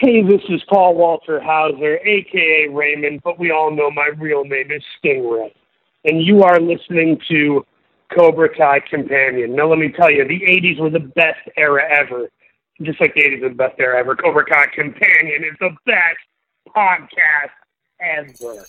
Hey, this is Paul Walter Hauser, aka Raymond, but we all know my real name is Stingray. And you are listening to Cobra Kai Companion. Now, let me tell you, the 80s were the best era ever. Just like the 80s were the best era ever. Cobra Kai Companion is the best podcast ever.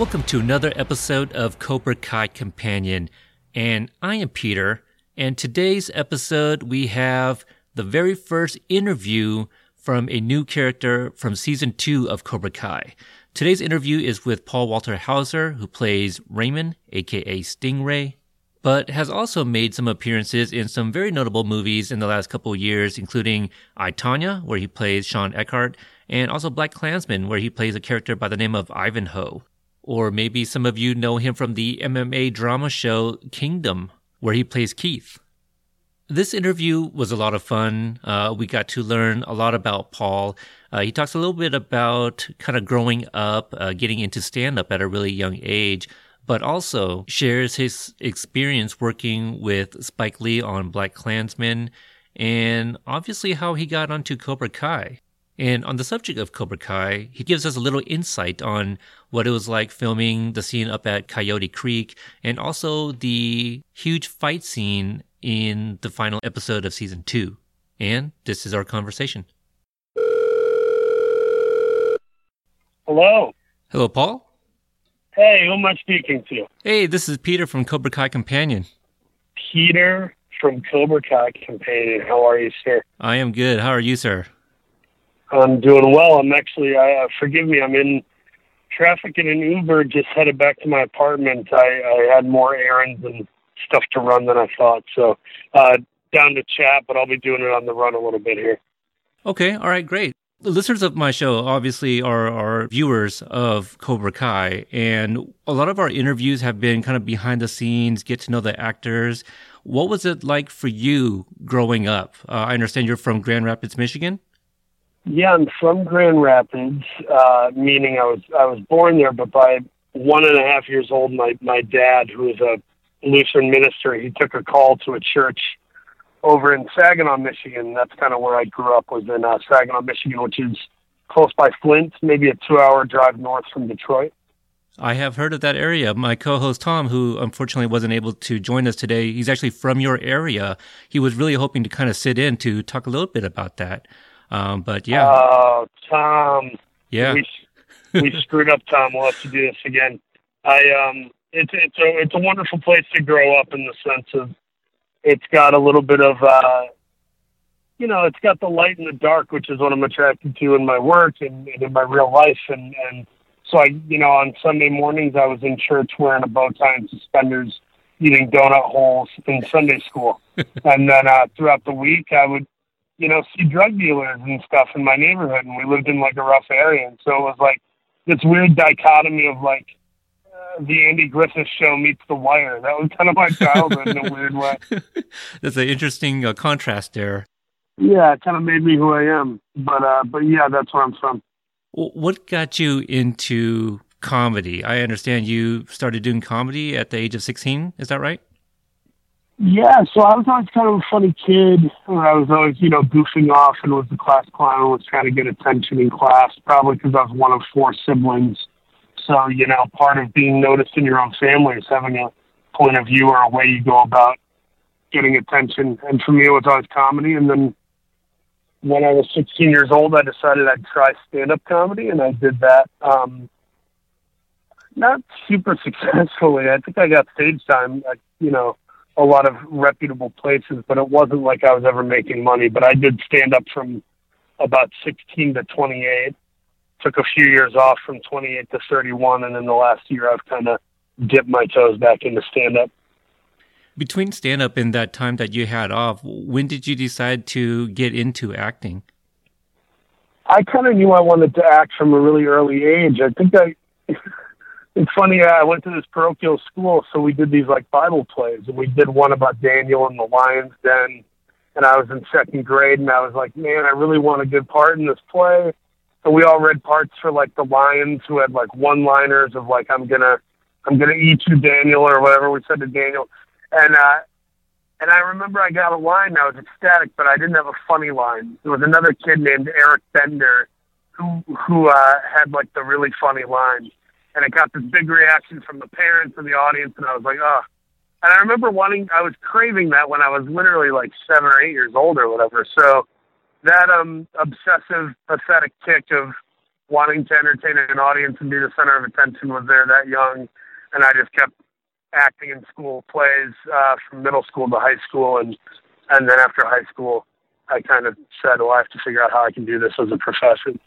Welcome to another episode of Cobra Kai Companion. And I am Peter. And today's episode, we have the very first interview from a new character from season two of Cobra Kai. Today's interview is with Paul Walter Hauser, who plays Raymond, aka Stingray, but has also made some appearances in some very notable movies in the last couple years, including I, Tonya, where he plays Shawn Eckardt, and also Black Klansman, where he plays a character by the name of Ivanhoe. Or maybe some of you know him from the MMA drama show Kingdom, where he plays Keith. This interview was a lot of fun. Uh, we got to learn a lot about Paul. Uh, he talks a little bit about kind of growing up, uh, getting into stand up at a really young age, but also shares his experience working with Spike Lee on Black Klansman and obviously how he got onto Cobra Kai. And on the subject of Cobra Kai, he gives us a little insight on what it was like filming the scene up at Coyote Creek and also the huge fight scene in the final episode of season two. And this is our conversation. Hello. Hello, Paul. Hey, who am I speaking to? Hey, this is Peter from Cobra Kai Companion. Peter from Cobra Kai Companion. How are you, sir? I am good. How are you, sir? I'm doing well. I'm actually, I, uh, forgive me, I'm in traffic in an Uber, just headed back to my apartment. I, I had more errands and stuff to run than I thought. So, uh, down to chat, but I'll be doing it on the run a little bit here. Okay. All right. Great. The listeners of my show obviously are, are viewers of Cobra Kai, and a lot of our interviews have been kind of behind the scenes, get to know the actors. What was it like for you growing up? Uh, I understand you're from Grand Rapids, Michigan. Yeah, I'm from Grand Rapids, uh, meaning I was I was born there, but by one and a half years old, my my dad, who is a Lutheran minister, he took a call to a church over in Saginaw, Michigan. That's kind of where I grew up, was in uh, Saginaw, Michigan, which is close by Flint, maybe a two-hour drive north from Detroit. I have heard of that area. My co-host Tom, who unfortunately wasn't able to join us today, he's actually from your area. He was really hoping to kind of sit in to talk a little bit about that. Um, but yeah. Oh, Tom. Yeah. We, we screwed up, Tom. We'll have to do this again. I um, it's it's a it's a wonderful place to grow up in the sense of it's got a little bit of uh, you know, it's got the light and the dark, which is what I'm attracted to in my work and, and in my real life. And and so I, you know, on Sunday mornings I was in church wearing a bow tie and suspenders, eating donut holes in Sunday school, and then uh, throughout the week I would you know, see drug dealers and stuff in my neighborhood, and we lived in like a rough area, and so it was like this weird dichotomy of like uh, the Andy Griffith Show meets The Wire. That was kind of my childhood in a weird way. That's an interesting uh, contrast there. Yeah, it kind of made me who I am, but uh, but yeah, that's where I'm from. What got you into comedy? I understand you started doing comedy at the age of 16. Is that right? Yeah, so I was always kind of a funny kid. I was always, you know, goofing off and was the class clown, was trying to get attention in class, probably because I was one of four siblings. So, you know, part of being noticed in your own family is having a point of view or a way you go about getting attention. And for me, it was always comedy. And then when I was 16 years old, I decided I'd try stand up comedy, and I did that. Um, not super successfully. I think I got stage time, like, you know, a lot of reputable places, but it wasn't like I was ever making money. But I did stand up from about 16 to 28. Took a few years off from 28 to 31, and in the last year, I've kind of dipped my toes back into stand up. Between stand up and that time that you had off, when did you decide to get into acting? I kind of knew I wanted to act from a really early age. I think I. it's funny. I went to this parochial school, so we did these like Bible plays, and we did one about Daniel and the lions den. And I was in second grade, and I was like, man, I really want a good part in this play. So we all read parts for like the lions who had like one-liners of like, I'm gonna, I'm gonna eat you, Daniel, or whatever we said to Daniel. And uh, and I remember I got a line. I was ecstatic, but I didn't have a funny line. There was another kid named Eric Bender who who uh, had like the really funny line, and it got this big reaction from the parents and the audience. And I was like, oh. And I remember wanting, I was craving that when I was literally like seven or eight years old or whatever. So that um obsessive, pathetic kick of wanting to entertain an audience and be the center of attention was there that young, and I just kept acting in school plays uh, from middle school to high school, and and then after high school, I kind of said, "Well, I have to figure out how I can do this as a profession."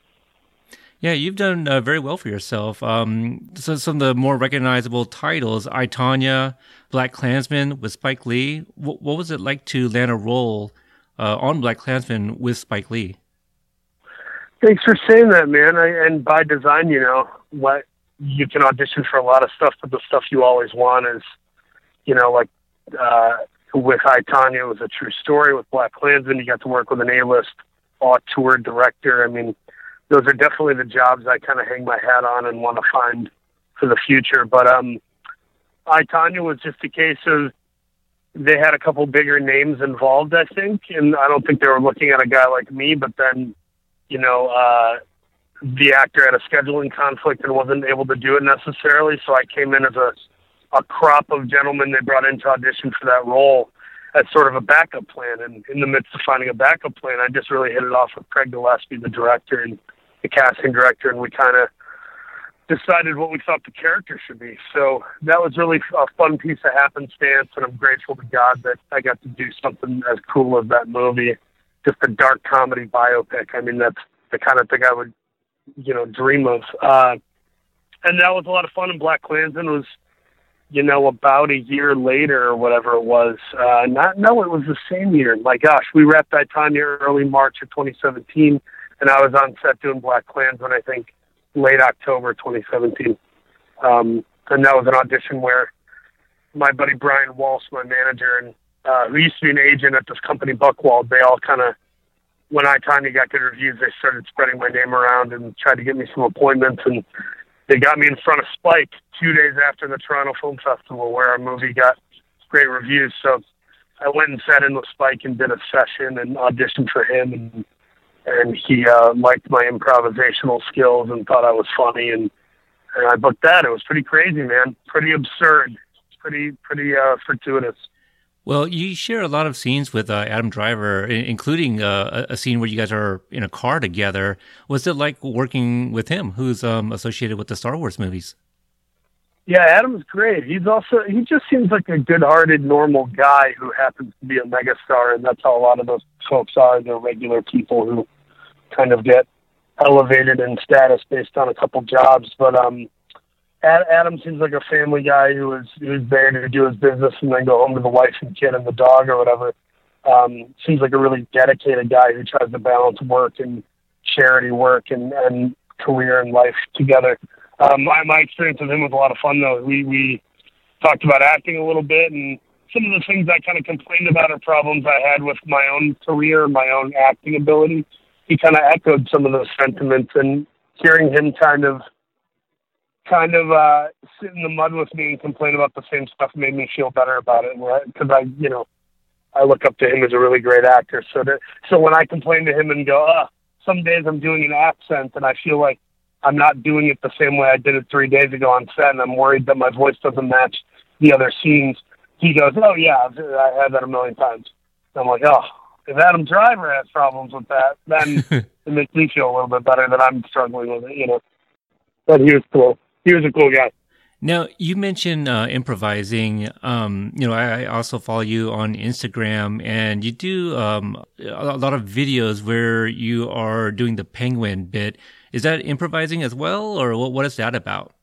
Yeah, you've done uh, very well for yourself. Um, so some of the more recognizable titles: I Tonya, Black Klansman with Spike Lee. W- what was it like to land a role uh, on Black Klansman with Spike Lee? Thanks for saying that, man. I, and by design, you know, what you can audition for a lot of stuff, but the stuff you always want is, you know, like uh, with I Tonya, it was a true story. With Black Klansman, you got to work with an A-list auteur director. I mean, those are definitely the jobs I kind of hang my hat on and want to find for the future. But um, I Tonya was just a case of they had a couple bigger names involved, I think, and I don't think they were looking at a guy like me. But then, you know, uh, the actor had a scheduling conflict and wasn't able to do it necessarily. So I came in as a a crop of gentlemen they brought in to audition for that role as sort of a backup plan. And in the midst of finding a backup plan, I just really hit it off with Craig Gillespie, the director and the casting director, and we kind of decided what we thought the character should be. So that was really a fun piece of happenstance, and I'm grateful to God that I got to do something as cool as that movie. Just a dark comedy biopic. I mean, that's the kind of thing I would you know dream of. Uh, and that was a lot of fun. And Black Klansman was, you know, about a year later or whatever it was. Uh, not no, it was the same year. My gosh, we wrapped I Tonya early March of 2017, and I was on set doing Black Klansman. I think late October 2017. Um, and that was an audition where my buddy Brian Walsh, my manager, and uh, who used to be an agent at this company Buchwald, they all kind of when I finally got good reviews, they started spreading my name around and tried to get me some appointments. And they got me in front of Spike two days after the Toronto Film Festival, where our movie got great reviews. So I went and sat in with Spike and did a session and auditioned for him. And and he uh, liked my improvisational skills and thought I was funny. And, and I booked that. It was pretty crazy, man. Pretty absurd. Pretty pretty uh, fortuitous. Well, you share a lot of scenes with uh, Adam Driver, including uh, a scene where you guys are in a car together. Was it like working with him, who's um, associated with the Star Wars movies? Yeah, Adam's great. He's also he just seems like a good-hearted, normal guy who happens to be a megastar, and that's how a lot of those folks are. They're regular people who kind of get elevated in status based on a couple jobs. But um, Adam seems like a family guy who is who's there to do his business and then go home to the wife and kid and the dog or whatever. Um, seems like a really dedicated guy who tries to balance work and charity work and, and career and life together. Um, my, my experience with him was a lot of fun though. We we talked about acting a little bit and some of the things I kind of complained about or problems I had with my own career, my own acting ability. He kind of echoed some of those sentiments and hearing him kind of kind of uh, sit in the mud with me and complain about the same stuff made me feel better about it. Because I, you know, I look up to him as a really great actor. So that so when I complain to him and go, uh, some days I'm doing an accent and I feel like I'm not doing it the same way I did it three days ago on set, and I'm worried that my voice doesn't match the other scenes. He goes, "Oh yeah, I had that a million times." And I'm like, "Oh, if Adam Driver has problems with that, then it makes me feel a little bit better that I'm struggling with it." You know, but he was cool he was a cool guy. Now you mentioned uh, improvising. Um, you know, I, I, also follow you on Instagram, and you do um, a lot of videos where you are doing the penguin bit. Is that improvising as well, or what, what is that about?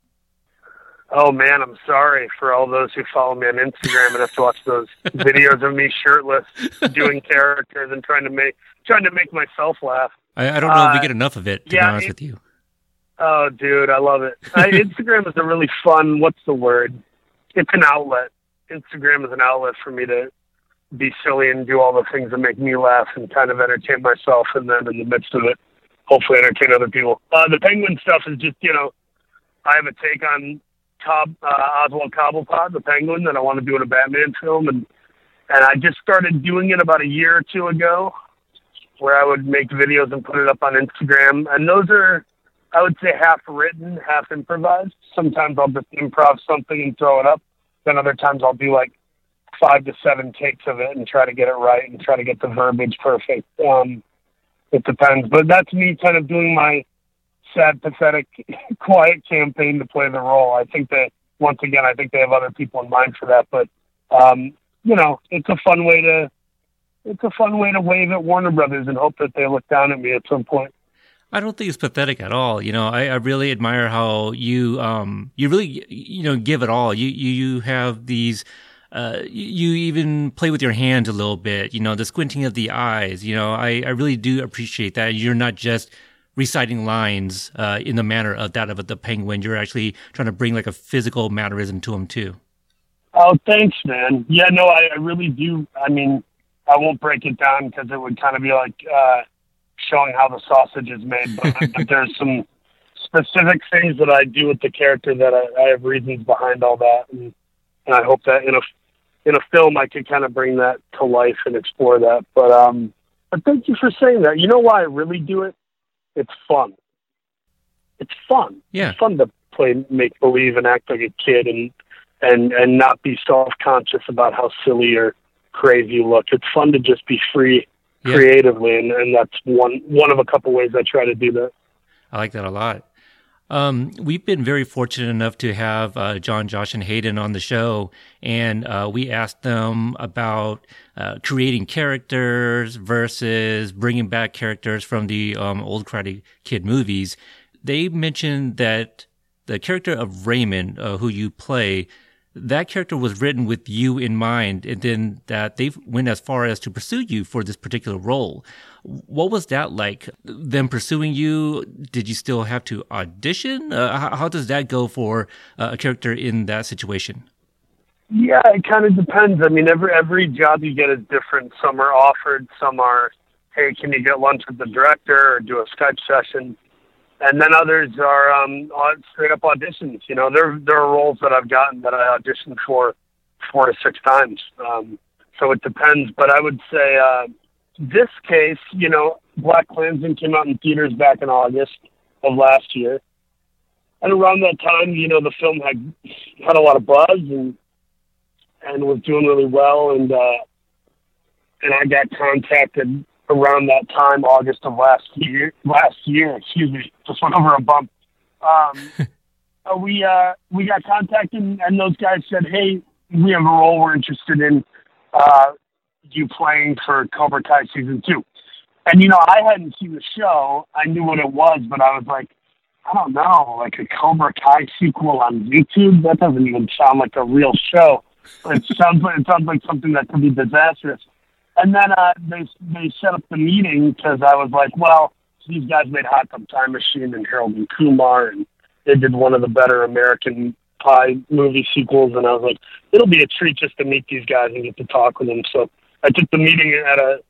Oh man, I'm sorry for all those who follow me on Instagram and have to watch those videos of me shirtless doing characters and trying to make trying to make myself laugh. I, I don't know uh, if we get enough of it. To yeah, be honest it, with you. Oh, dude, I love it. I, Instagram is a really fun. What's the word? It's an outlet. Instagram is an outlet for me to be silly and do all the things that make me laugh and kind of entertain myself, and then in the midst of it, hopefully entertain other people. Uh, the penguin stuff is just you know, I have a take on Cobb, uh, Oswald Cobblepot, the Penguin, that I want to do in a Batman film, and and I just started doing it about a year or two ago, where I would make videos and put it up on Instagram, and those are, I would say, half written, half improvised. Sometimes I'll just improv something and throw it up. Then other times I'll do like five to seven takes of it and try to get it right and try to get the verbiage perfect. Um, it depends, but that's me kind of doing my sad, pathetic, quiet campaign to play the role. I think that once again, I think they have other people in mind for that. But um, you know, it's a fun way to it's a fun way to wave at Warner Brothers and hope that they look down at me at some point. I don't think it's pathetic at all. You know, I, I really admire how you um you really you know give it all. You you you have these. Uh, you even play with your hands a little bit, you know, the squinting of the eyes, you know, I, I really do appreciate that. You're not just reciting lines uh, in the manner of that of the penguin. You're actually trying to bring like a physical mannerism to him too. Oh, thanks, man. Yeah, no, I, I really do. I mean, I won't break it down because it would kind of be like uh, showing how the sausage is made. But, but there's some specific things that I do with the character that I, I have reasons behind all that, and, and I hope that in a in a film I can kind of bring that to life and explore that. But um, but thank you for saying that. You know why I really do it? it's fun. It's fun. Yeah. It's fun to play make believe and act like a kid and and and not be self conscious about how silly or crazy you look. It's fun to just be free yeah. creatively and, and that's one one of a couple ways I try to do that. I like that a lot. Um, we've been very fortunate enough to have uh, John, Josh, and Hayden on the show, and uh, we asked them about uh, creating characters versus bringing back characters from the um, old Karate Kid movies. They mentioned that the character of Raymond, uh, who you play, that character was written with you in mind, and then that they went as far as to pursue you for this particular role. What was that like? Them pursuing you? Did you still have to audition? Uh, how, how, does that go for uh, a character in that situation? Yeah, it kind of depends. I mean, every every job you get is different. Some are offered, some are, hey, can you get lunch with the director or do a Skype session? And then others are um, straight up auditions. You know, there there are roles that I've gotten that I auditioned for four to six times. Um, so it depends. But I would say uh, this case, you know, Black Klansman came out in theaters back in August of last year. And around that time, you know, the film had had a lot of buzz and and was doing really well and uh and I got contacted around that time, August of last year last year, excuse me, just went over a bump. Um we uh we got contacted and those guys said, Hey, we have a role we're interested in. Uh you playing for Cobra Kai season two. And you know, I hadn't seen the show. I knew what it was, but I was like, I don't know, like a Cobra Kai sequel on YouTube. That doesn't even sound like a real show. It sounds like it sounds like something that could be disastrous. And then uh, they they set up the meeting because I was like, well, these guys made Hot Tub Time Machine and Harold and Kumar, and they did one of the better American Pie movie sequels. And I was like, it'll be a treat just to meet these guys and get to talk with them. So I took the meeting at a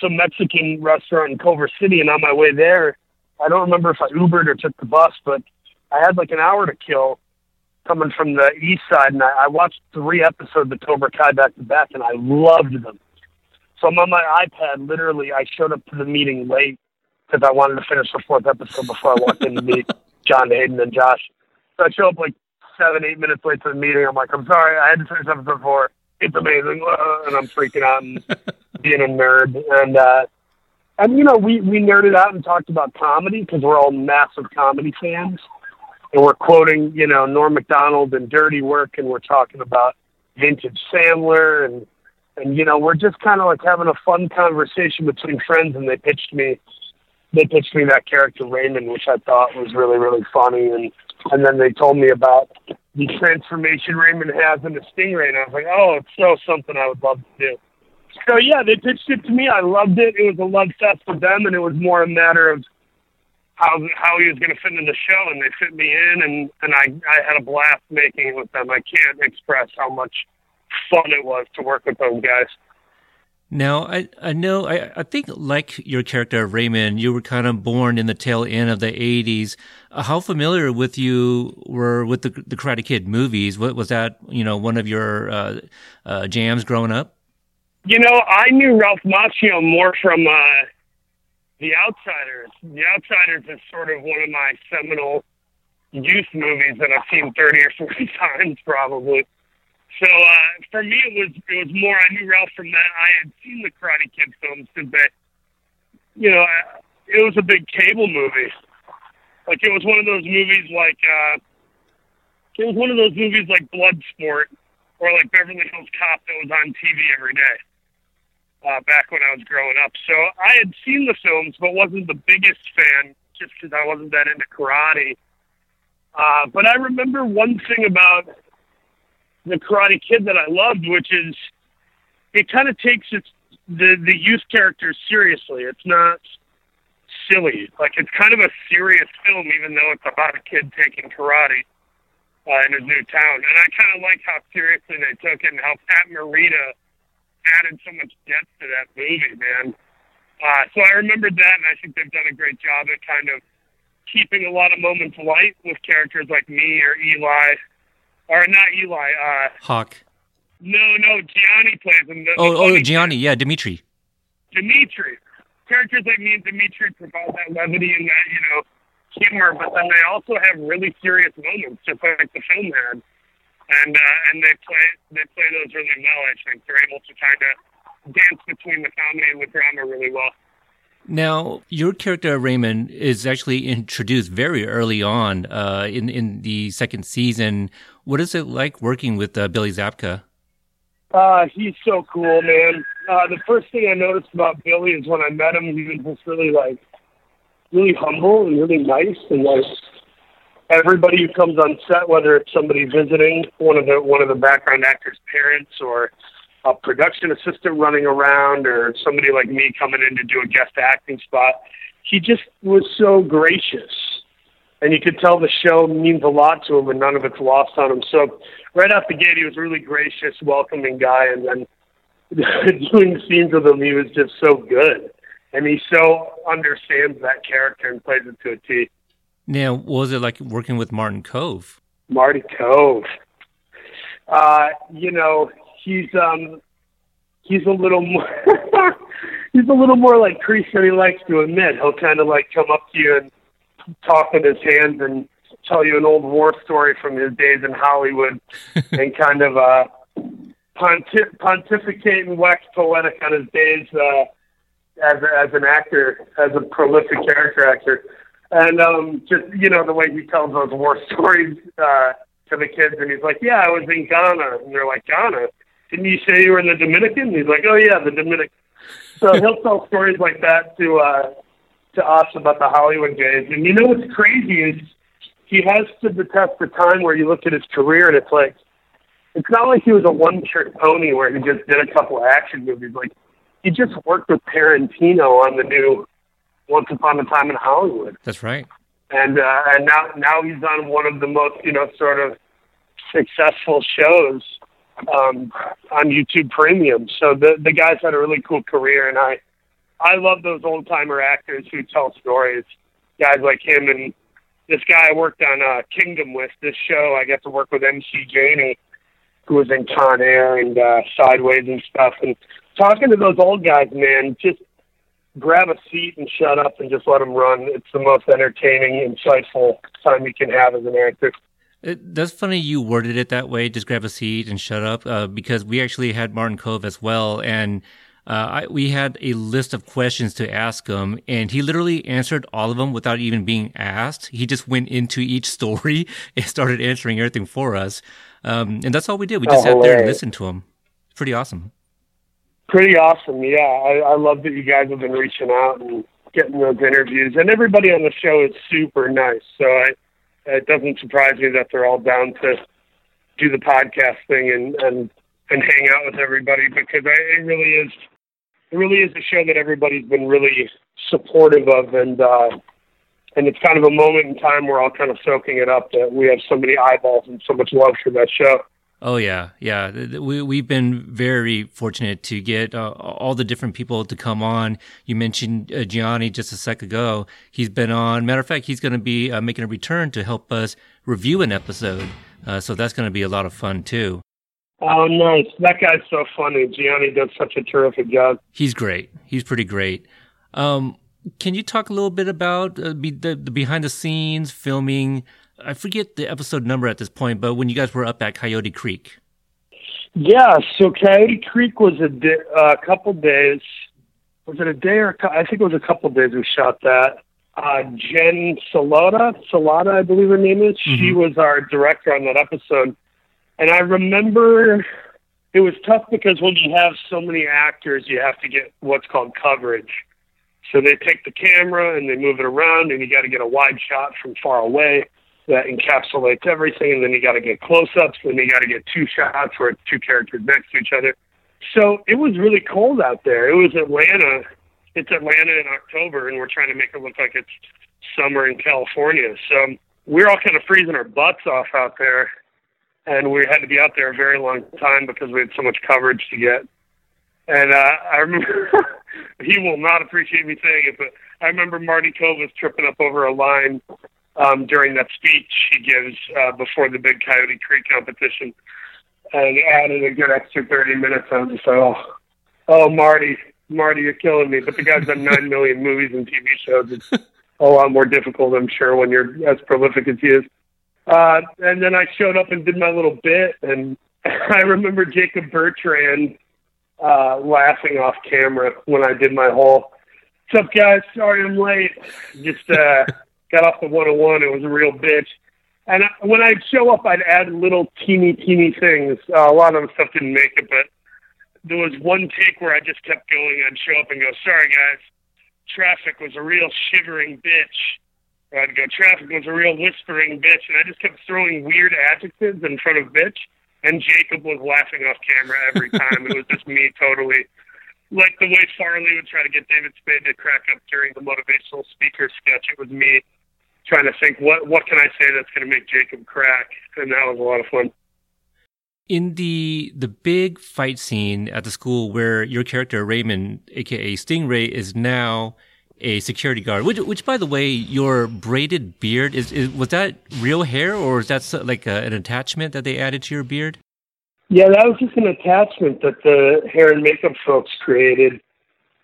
some Mexican restaurant in Culver City, and on my way there, I don't remember if I Ubered or took the bus, but I had like an hour to kill coming from the east side, and I, I watched three episodes of Cobra Kai back to back, and I loved them. So I'm on my iPad. Literally, I showed up to the meeting late because I wanted to finish the fourth episode before I walked in to meet John Hayden and Josh. So I show up like seven, eight minutes late to the meeting. I'm like, I'm sorry, I had to finish episode four it's amazing, uh, and I'm freaking out and being a nerd. And uh, and you know, we we nerded out and talked about comedy because we're all massive comedy fans, and we're quoting you know Norm Macdonald and Dirty Work, and we're talking about vintage Sandler, and and you know we're just kind of like having a fun conversation between friends, and they pitched me. They pitched me that character Raymond, which I thought was really, really funny, and and then they told me about the transformation Raymond has in the Stingray, and I was like, oh, it's so something I would love to do. So yeah, they pitched it to me. I loved it. It was a love fest for them, and it was more a matter of how how he was going to fit into the show, and they fit me in, and and I I had a blast making it with them. I can't express how much fun it was to work with those guys. Now, I, I know, I, I think like your character, Raymond, you were kind of born in the tail end of the 80s. Uh, how familiar with you were with the, the Karate Kid movies? What was that, you know, one of your uh, uh, jams growing up? You know, I knew Ralph Macchio more from uh, The Outsiders. The Outsiders is sort of one of my seminal youth movies that I've seen 30 or 40 times probably. So uh, for me, it was it was more. I knew Ralph from that. I had seen the Karate Kid films they, you know, it was a big cable movie. Like it was one of those movies like uh, it was one of those movies like Bloodsport or like Beverly Hills Cop that was on TV every day. Uh, back when I was growing up, so I had seen the films, but wasn't the biggest fan just because I wasn't that into karate. Uh, but I remember one thing about the Karate Kid that I loved, which is it kind of takes its the the youth characters seriously. It's not silly. Like it's kind of a serious film, even though it's about a kid taking karate uh, in his new town. And I kind of like how seriously they took it and how Pat Morita added so much depth to that movie, man. Uh, so I remembered that, and I think they've done a great job at kind of keeping a lot of moments light with characters like me or Eli or not Eli. Uh, Hawk. No, no, Gianni plays him. The, oh, oh, Gianni, yeah, Dimitri. Dimitri. Characters like me and Dimitri provide that levity and that, you know, humor, but then they also have really serious moments, just like the film had. And uh, and they play they play those really well. I think they're able to kind of dance between the comedy and the drama really well. Now, your character Raymond is actually introduced very early on uh, in in the second season. What is it like working with uh, Billy Zabka? Uh, he's so cool, man. Uh, the first thing I noticed about Billy is when I met him, he was just really like, really humble and really nice, and like everybody who comes on set, whether it's somebody visiting, one of the one of the background actors' parents, or a production assistant running around or somebody like me coming in to do a guest acting spot. He just was so gracious. And you could tell the show means a lot to him and none of it's lost on him. So right out the gate, he was a really gracious, welcoming guy. And then doing scenes with him, he was just so good. And he so understands that character and plays it to a T. Now, what was it like working with Martin Kove? Marty Kove, Uh, you know, he's um he's a little more he's a little more like Kreese than he likes to admit. He'll kind of like come up to you and talk with his hands and tell you an old war story from his days in Hollywood and kind of uh pontif- pontificate and wax poetic on his days uh as a, as an actor, as a prolific character actor. And um just you know, the way he tells those war stories uh to the kids and he's like, Yeah, I was in Ghana and they're like, Ghana didn't you say you were in the Dominican? And he's like, oh yeah, the Dominican. So he'll tell stories like that to uh, to us about the Hollywood days. And you know what's crazy is he has stood the test of time where you look at his career and it's like it's not like he was a one trick pony where he just did a couple of action movies. Like he just worked with Tarantino on the new Once Upon a Time in Hollywood. That's right. And uh, and now now he's on one of the most you know sort of successful shows um, on YouTube Premium. So the the guy's had a really cool career, and I I love those old timer actors who tell stories. Guys like him and this guy I worked on uh, Kingdom with. This show I got to work with MC Gainey, who was in Con Air and uh, Sideways and stuff. And talking to those old guys, man, just grab a seat and shut up and just let them run. It's the most entertaining, insightful time you can have as an actor. It, that's funny you worded it that way. Just grab a seat and shut up. Uh, because we actually had Martin Kove as well, and uh, I, we had a list of questions to ask him, and he literally answered all of them without even being asked. He just went into each story and started answering everything for us. Um, and that's all we did. We just oh, sat there and listened to him. Pretty awesome. Pretty awesome. Yeah, I, I love that you guys have been reaching out and getting those interviews, and everybody on the show is super nice. So I it doesn't surprise me that they're all down to do the podcast thing and and and hang out with everybody because I, it really is it really is a show that everybody's been really supportive of and uh and it's kind of a moment in time we're all kind of soaking it up that we have so many eyeballs and so much love for that show. Oh yeah, yeah. We we've been very fortunate to get uh, all the different people to come on. You mentioned uh, Gianni just a sec ago. He's been on. Matter of fact, he's going to be uh, making a return to help us review an episode. Uh, so that's going to be a lot of fun too. Oh, nice! That guy's so funny. Gianni does such a terrific job. He's great. He's pretty great. Um, can you talk a little bit about uh, be, the, the behind the scenes filming? I forget the episode number at this point, but when you guys were up at Coyote Creek. Yeah, so Coyote Creek was a di- uh, couple days. Was it a day or a, I think it was a couple days we shot that. Uh, Jen Celotta, Celotta, I believe her name is. Mm-hmm. She was our director on that episode, and I remember it was tough because when you have so many actors, you have to get what's called coverage. So they take the camera and they move it around, and you got to get a wide shot from far away that encapsulates everything, and then you got to get close-ups, and you got to get two shots where two characters next to each other. So it was really cold out there. It was Atlanta. It's Atlanta in October, and we're trying to make it look like it's summer in California. So um, we're all kind of freezing our butts off out there, and we had to be out there a very long time because we had so much coverage to get. And uh, I remember he will not appreciate me saying it, but I remember Marty Kovas tripping up over a line um, during that speech he gives uh, before the big Coyote Creek competition, and added a good extra thirty minutes. I was just like, oh, oh, Marty, Marty, you're killing me. But the guy's done nine million movies and TV shows. It's a lot more difficult, I'm sure, when you're as prolific as he is. Uh, and then I showed up and did my little bit, and I remember Jacob Bertrand uh, laughing off camera when I did my whole. What's up, guys? Sorry I'm late. Just uh, got off the 101. It was a real bitch. And when I'd show up, I'd add little teeny, teeny things. Uh, a lot of the stuff didn't make it, but there was one take where I just kept going. I'd show up and go, sorry, guys. Traffic was a real shivering bitch. Or I'd go, traffic was a real whispering bitch. And I just kept throwing weird adjectives in front of bitch. And Jacob was laughing off camera every time. it was just me totally like the way Farley would try to get David Spade to crack up during the motivational speaker sketch. It was me trying to think what what can I say that's going to make Jacob crack, and that was a lot of fun. In the the big fight scene at the school where your character Raymond, aka Stingray, is now a security guard. Which, which by the way, your braided beard is, is was that real hair or is that like a, an attachment that they added to your beard? Yeah, that was just an attachment that the hair and makeup folks created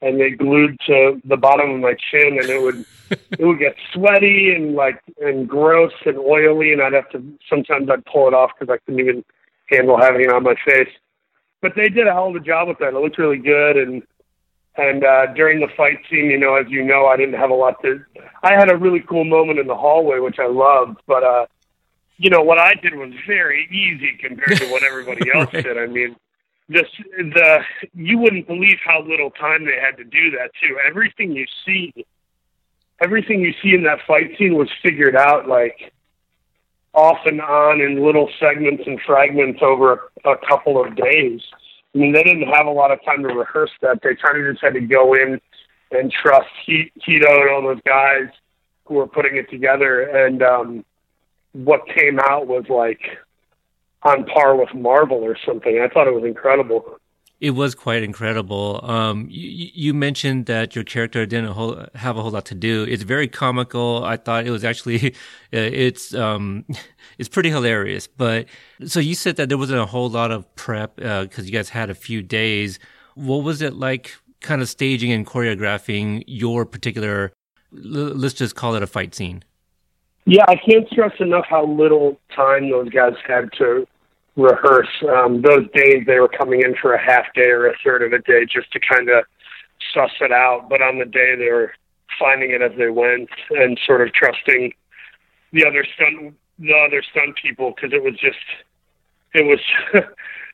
and they glued to the bottom of my chin, and it would it would get sweaty and like and gross and oily, and I'd have to sometimes I'd pull it off because I couldn't even handle having it on my face. But they did a hell of a job with that. It looked really good, and and uh, during the fight scene, you know, as you know, I didn't have a lot to. I had a really cool moment in the hallway, which I loved, but uh, you know, what I did was very easy compared to what everybody else right. did. I mean just the you wouldn't believe how little time they had to do that too. Everything you see, everything you see in that fight scene was figured out like off and on in little segments and fragments over a, a couple of days. I mean, they didn't have a lot of time to rehearse that. They kind of just had to go in and trust Tito and all those guys who were putting it together. And um, what came out was like on par with Marvel or something. I thought it was incredible. It was quite incredible. Um, you, you, mentioned that your character didn't whole, have a whole lot to do. It's very comical. I thought it was actually, it's, um, it's pretty hilarious. But so you said that there wasn't a whole lot of prep, uh, cause you guys had a few days. What was it like kind of staging and choreographing your particular, let's just call it a fight scene? Yeah, I can't stress enough how little time those guys had to rehearse. Um, those days they were coming in for a half day or a third of a day just to kind of suss it out. But on the day they were finding it as they went and sort of trusting the other stunt the other stunt people because it was just it was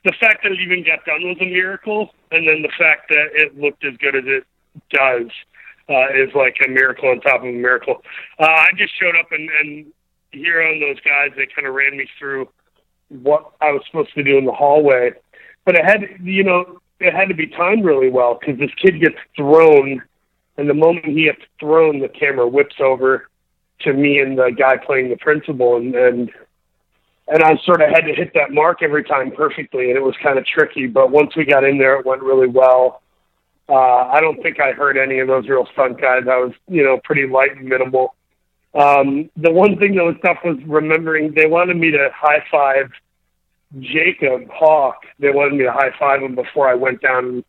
the fact that it even got done was a miracle, and then the fact that it looked as good as it does uh, is like a miracle on top of a miracle. Uh, I just showed up and, and here on those guys, they kind of ran me through what I was supposed to do in the hallway. But it had, you know, it had to be timed really well because this kid gets thrown, and the moment he gets thrown, the camera whips over to me and the guy playing the principal, and and and I sort of had to hit that mark every time perfectly, and it was kind of tricky. But once we got in there, it went really well. Uh, I don't think I hurt any of those real stunt guys. I was, you know, pretty light and minimal. Um, the one thing that was tough was remembering they wanted me to high five Jacob Hawk. They wanted me to high five him before I went down and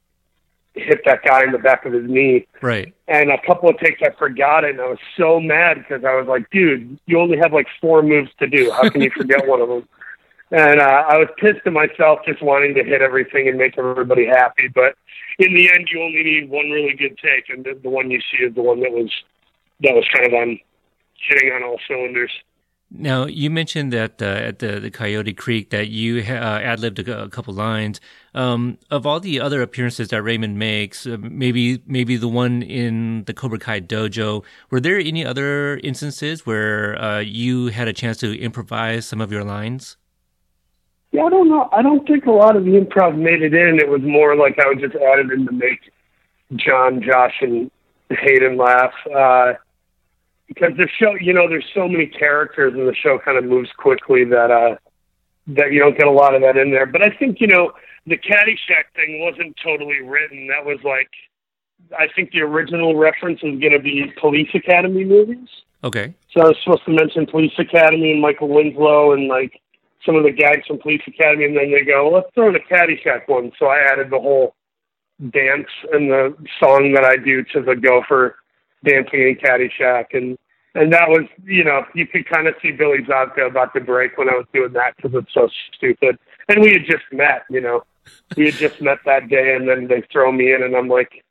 hit that guy in the back of his knee. Right. And a couple of takes I forgot it, and I was so mad because I was like, dude, you only have like four moves to do. How can you forget one of them? And uh, I was pissed at myself just wanting to hit everything and make everybody happy. But in the end, you only need one really good take, and the, the one you see is the one that was that was kind of on hitting on all cylinders. Now you mentioned that uh, at the, the Coyote Creek that you uh, ad libbed a, a, couple lines. Um, of all the other appearances that Raymond makes, uh, maybe maybe the one in the Cobra Kai dojo. Were there any other instances where uh, you had a chance to improvise some of your lines? Yeah, I don't know. I don't think a lot of the improv made it in. It was more like I was just added in to make John, Josh, and Hayden laugh. Because the show, you know, there's so many characters and the show kind of moves quickly that uh, that you don't get a lot of that in there. But I think you know the Caddyshack thing wasn't totally written. That was like, I think the original reference was going to be Police Academy movies. Okay. So I was supposed to mention Police Academy and Michael Winslow and like some of the gags from Police Academy, and then they go, well, let's throw in a Caddyshack one. So I added the whole dance and the song that I do to the Gopher dancing in Caddyshack, and and that was you know you could kind of see Billy Zabka about to break when I was doing that because it's so stupid. And we had just met, you know, we had just met that day, and then they throw me in, and I'm like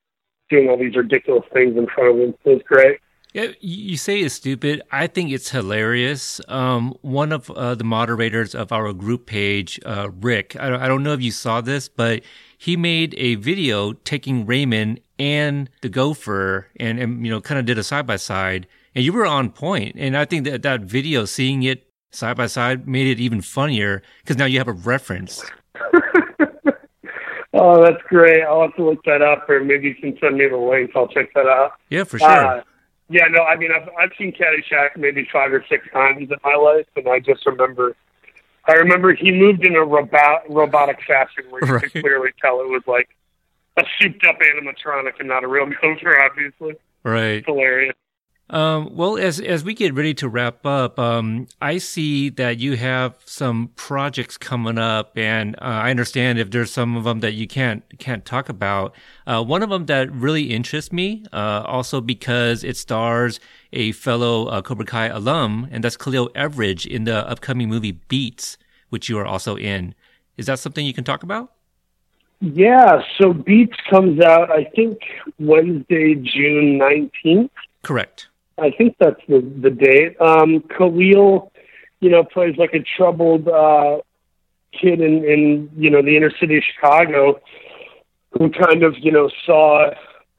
doing all these ridiculous things in front of them. It was great. Yeah, you say it's stupid. I think it's hilarious. Um, one of uh, the moderators of our group page, uh, Rick, I don't, I don't know if you saw this, but he made a video taking Raymond and the gopher and, and you know, kind of did a side by side. And you were on point. And I think that that video, seeing it side by side, made it even funnier because now you have a reference. oh, that's great. I'll have to look that up, or maybe you can send me the link. I'll check that out. Yeah, for sure. Uh, yeah, no, I mean, I've I've seen Caddyshack maybe five or six times in my life, and I just remember, I remember he moved in a robot robotic fashion where you right. could clearly tell it was like a souped up animatronic and not a real gopher, obviously. Right. It's hilarious. Um, well, as as we get ready to wrap up, um, I see that you have some projects coming up, and uh, I understand if there's some of them that you can't can't talk about. Uh, one of them that really interests me, uh, also because it stars a fellow uh, Cobra Kai alum, and that's Khalil Everage in the upcoming movie Beats, which you are also in. Is that something you can talk about? Yeah, so Beats comes out, I think, Wednesday, June 19th. Correct. I think that's the the date. Um, Khalil, you know, plays like a troubled uh, kid in in you know the inner city of Chicago, who kind of you know saw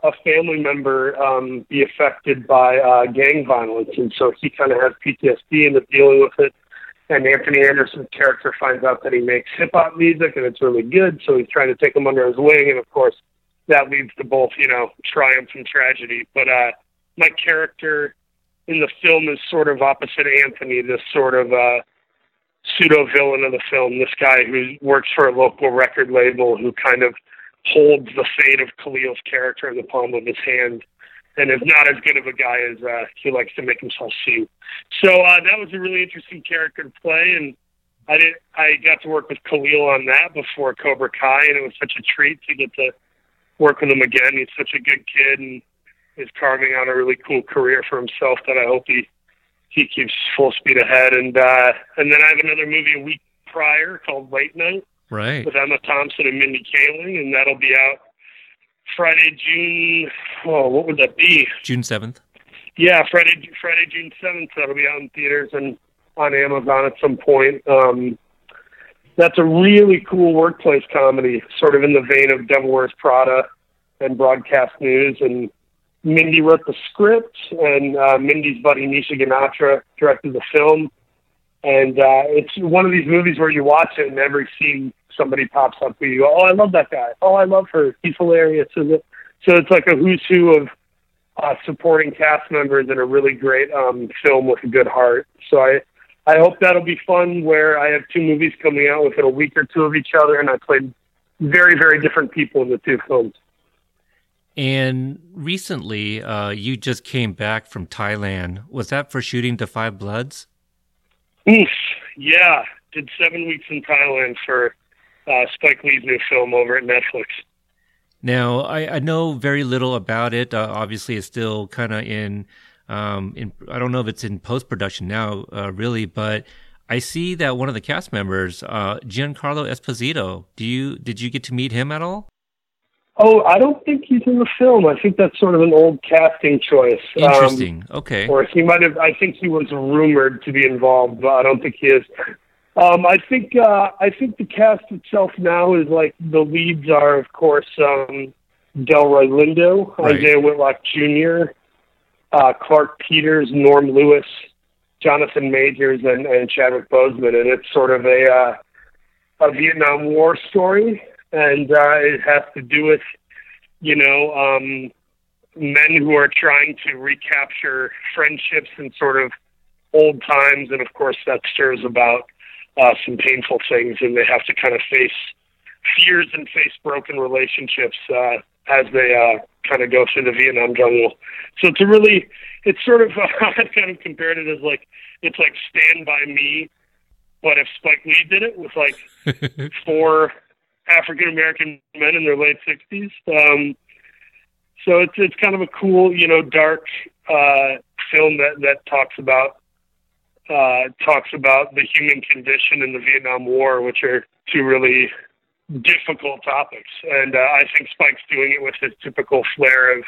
a family member um, be affected by uh, gang violence, and so he kind of has PTSD and is dealing with it. And Anthony Anderson's character finds out that he makes hip hop music and it's really good, so he's trying to take him under his wing, and of course that leads to both you know triumph and tragedy. But uh, my character in the film is sort of opposite Anthony, this sort of uh, pseudo villain of the film. This guy who works for a local record label who kind of holds the fate of Khalil's character in the palm of his hand and is not as good of a guy as uh, he likes to make himself seem. So uh, that was a really interesting character to play, and I did I got to work with Khalil on that before Cobra Kai, and it was such a treat to get to work with him again. He's such a good kid, and is carving out a really cool career for himself that I hope he he keeps full speed ahead. And uh, and then I have another movie a week prior called Late Night, right, with Emma Thompson and Mindy Kaling, and that'll be out Friday, June. Oh, what would that be? June seventh. Yeah, Friday, Friday, June seventh. That'll be out in theaters and on Amazon at some point. Um, that's a really cool workplace comedy, sort of in the vein of Devil Wears Prada and Broadcast News, and Mindy wrote the script, and uh, Mindy's buddy Nisha Ganatra directed the film. And uh, it's one of these movies where you watch it and every scene somebody pops up where you oh, I love that guy. Oh, I love her. He's hilarious. So it's like a who's who of uh, supporting cast members in a really great um, film with a good heart. So I, I hope that'll be fun. Where I have two movies coming out within a week or two of each other, and I played very, very different people in the two films. And recently, uh, you just came back from Thailand. Was that for shooting The Five Bloods? Oof, yeah. Did seven weeks in Thailand for uh, Spike Lee's new film over at Netflix. Now, I, I know very little about it. Uh, obviously, it's still kind of in, um, in. I don't know if it's in post production now, uh, really, but I see that one of the cast members, uh, Giancarlo Esposito. Do you did you get to meet him at all? Oh, I don't think he's in the film. I think that's sort of an old casting choice. Interesting. Um, okay. Or he might have. I think he was rumored to be involved, but I don't think he is. Um, I think uh, I think the cast itself now is like the leads are, of course, um, Delroy Lindo, right. Isaiah Whitlock Jr., uh, Clarke Peters, Norm Lewis, Jonathan Majors, and, and Chadwick Boseman, and it's sort of a uh, a Vietnam War story, and uh, it has to do with you know um, men who are trying to recapture friendships and sort of old times, and of course that stirs about uh, some painful things, and they have to kind of face fears and face broken relationships uh, as they uh, kind of go through the Vietnam jungle. So it's a really, it's sort of, uh, I've kind of compared it as like, it's like Stand By Me, but if Spike Lee did it with like four African American men in their late 60s. Um, so it's it's kind of a cool, you know, dark uh, film that that talks about uh, talks about the human condition in the Vietnam War, which are two really difficult topics. And uh, I think Spike's doing it with his typical flair of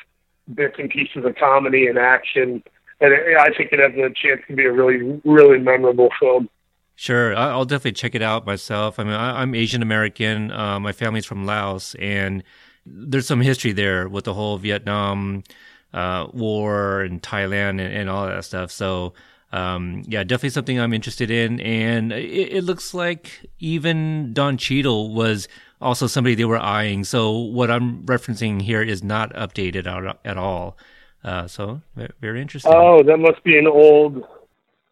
bits and pieces of comedy and action. And I think it has a chance to be a really, really memorable film. Sure, I'll definitely check it out myself. I mean, I'm Asian American. Uh, my family's from Laos, and there's some history there with the whole Vietnam uh, War and Thailand and, and all that stuff. So um, yeah, definitely something I'm interested in. And it, it, looks like even Don Cheadle was also somebody they were eyeing. So what I'm referencing here is not updated at, at all. Uh, so very interesting. Oh, that must be an old,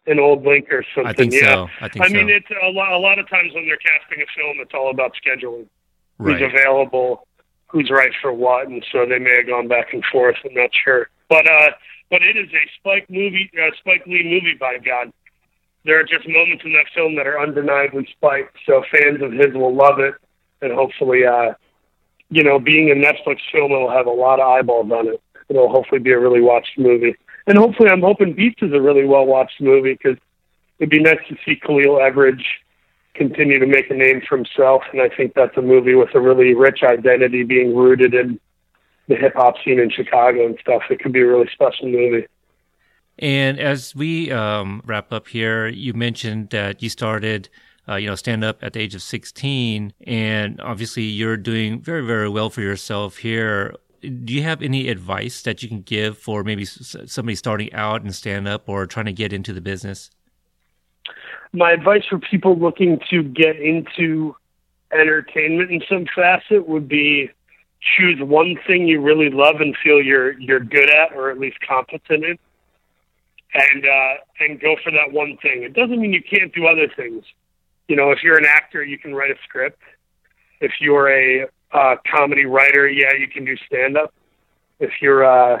an old link or something. I think yeah. so. I think I so. mean, it's a lot. A lot of times when they're casting a film, it's all about scheduling. Right. Who's available? Who's right for what? And so they may have gone back and forth. I'm not sure, but uh, but it is a Spike movie, uh, Spike Lee movie. By God, there are just moments in that film that are undeniably Spike. So fans of his will love it, and hopefully, uh, you know, being a Netflix film, it'll have a lot of eyeballs on it. It'll hopefully be a really watched movie, and hopefully, I'm hoping Beats is a really well watched movie because it'd be nice to see Khalil Everage continue to make a name for himself, and I think that's a movie with a really rich identity, being rooted in the hip hop scene in Chicago and stuff. It could be a really special movie. And as we um, wrap up here, you mentioned that you started, uh, you know, stand up at the age of 16, and obviously you're doing very, very well for yourself here. Do you have any advice that you can give for maybe somebody starting out in stand up or trying to get into the business? My advice for people looking to get into entertainment in some facet would be choose one thing you really love and feel you're you're good at or at least competent in and uh and go for that one thing. It doesn't mean you can't do other things. You know if you're an actor you can write a script. If you're a uh comedy writer yeah you can do stand up if you're uh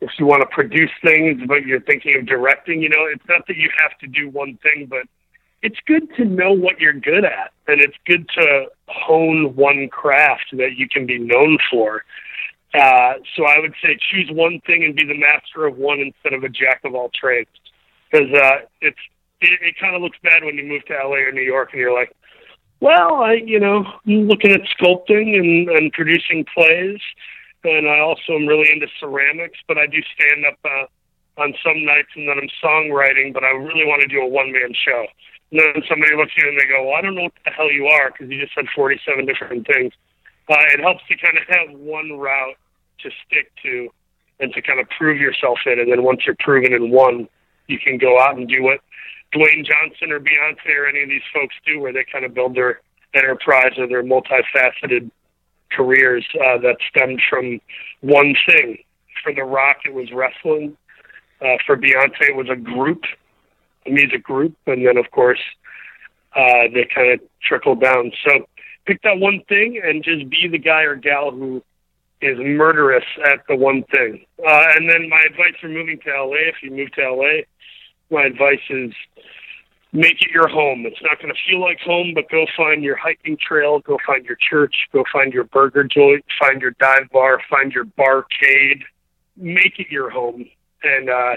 if you want to produce things but you're thinking of directing you know it's not that you have to do one thing but it's good to know what you're good at and it's good to hone one craft that you can be known for. Uh, so I would say choose one thing and be the master of one instead of a jack of all trades. Because uh, it's it, it kind of looks bad when you move to LA or New York and you're like, well, I you know looking at sculpting and, and producing plays, and I also am really into ceramics, but I do stand up uh, on some nights and then I'm songwriting, but I really want to do a one man show. And then somebody looks at you and they go, well, I don't know what the hell you are because you just said 47 different things. Uh, it helps to kind of have one route to stick to and to kind of prove yourself in. And then once you're proven in one, you can go out and do what Dwayne Johnson or Beyonce or any of these folks do, where they kind of build their enterprise or their multifaceted careers uh, that stemmed from one thing. For The Rock, it was wrestling. Uh, for Beyonce, it was a group, a music group, and then of course uh, they kind of trickled down. So pick that one thing and just be the guy or gal who is murderous at the one thing. Uh, and then my advice for moving to LA, if you move to LA, my advice is make it your home. It's not going to feel like home, but go find your hiking trail, go find your church, go find your burger joint, find your dive bar, find your barcade. Make it your home and uh,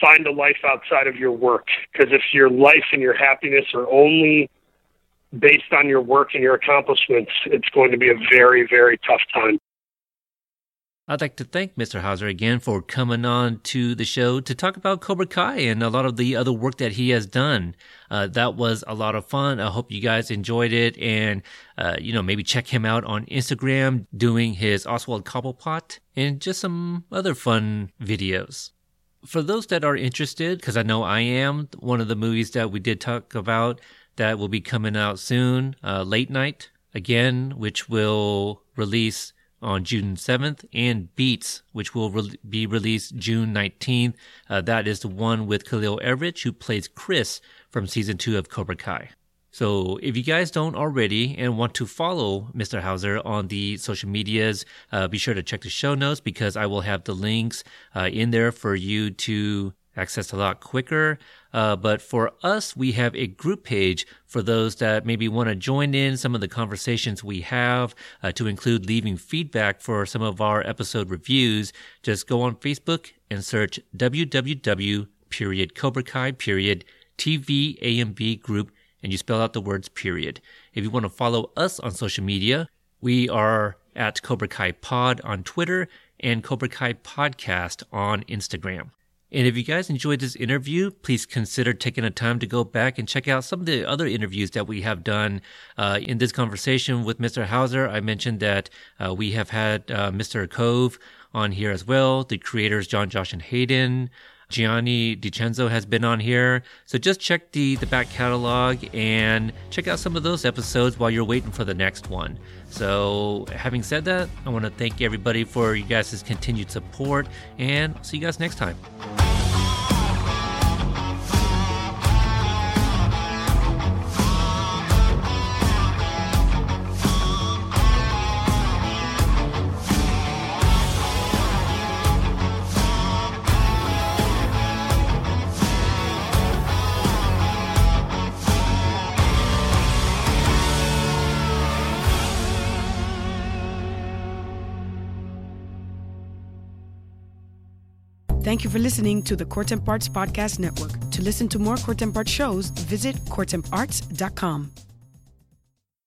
find a life outside of your work. Because if your life and your happiness are only based on your work and your accomplishments, it's going to be a very, very tough time. I'd like to thank Mr. Hauser again for coming on to the show to talk about Cobra Kai and a lot of the other work that he has done. Uh, that was a lot of fun. I hope you guys enjoyed it and, uh, you know, maybe check him out on Instagram doing his Oswald Cobblepot and just some other fun videos. For those that are interested, because I know I am, one of the movies that we did talk about that will be coming out soon, uh, Late Night, again, which will release on June 7th, and Beats, which will re- be released June 19th. Uh, that is the one with Khalil Everage, who plays Chris from season two of Cobra Kai. So if you guys don't already and want to follow Mr. Hauser on the social medias, uh, be sure to check the show notes because I will have the links uh, in there for you to access a lot quicker. Uh, but for us, we have a group page for those that maybe want to join in some of the conversations we have uh, to include leaving feedback for some of our episode reviews. Just go on Facebook and search www period Cobra Kai period TVAMB group and you spell out the words period. If you want to follow us on social media, we are at Cobra Kai Pod on Twitter and Cobra Kai Podcast on Instagram. And if you guys enjoyed this interview, please consider taking a time to go back and check out some of the other interviews that we have done. Uh, in this conversation with Mr. Hauser, I mentioned that uh, we have had uh, Mr. Kove on here as well, the creators John, Josh, and Hayden. Gianni DeCenzo has been on here. So just check the, the back catalog and check out some of those episodes while you're waiting for the next one. So, having said that, I want to thank everybody for you guys' continued support and see you guys next time. Thank you for listening to the Court Arts Podcast Network. To listen to more Court Arts shows, visit courtemparts.com.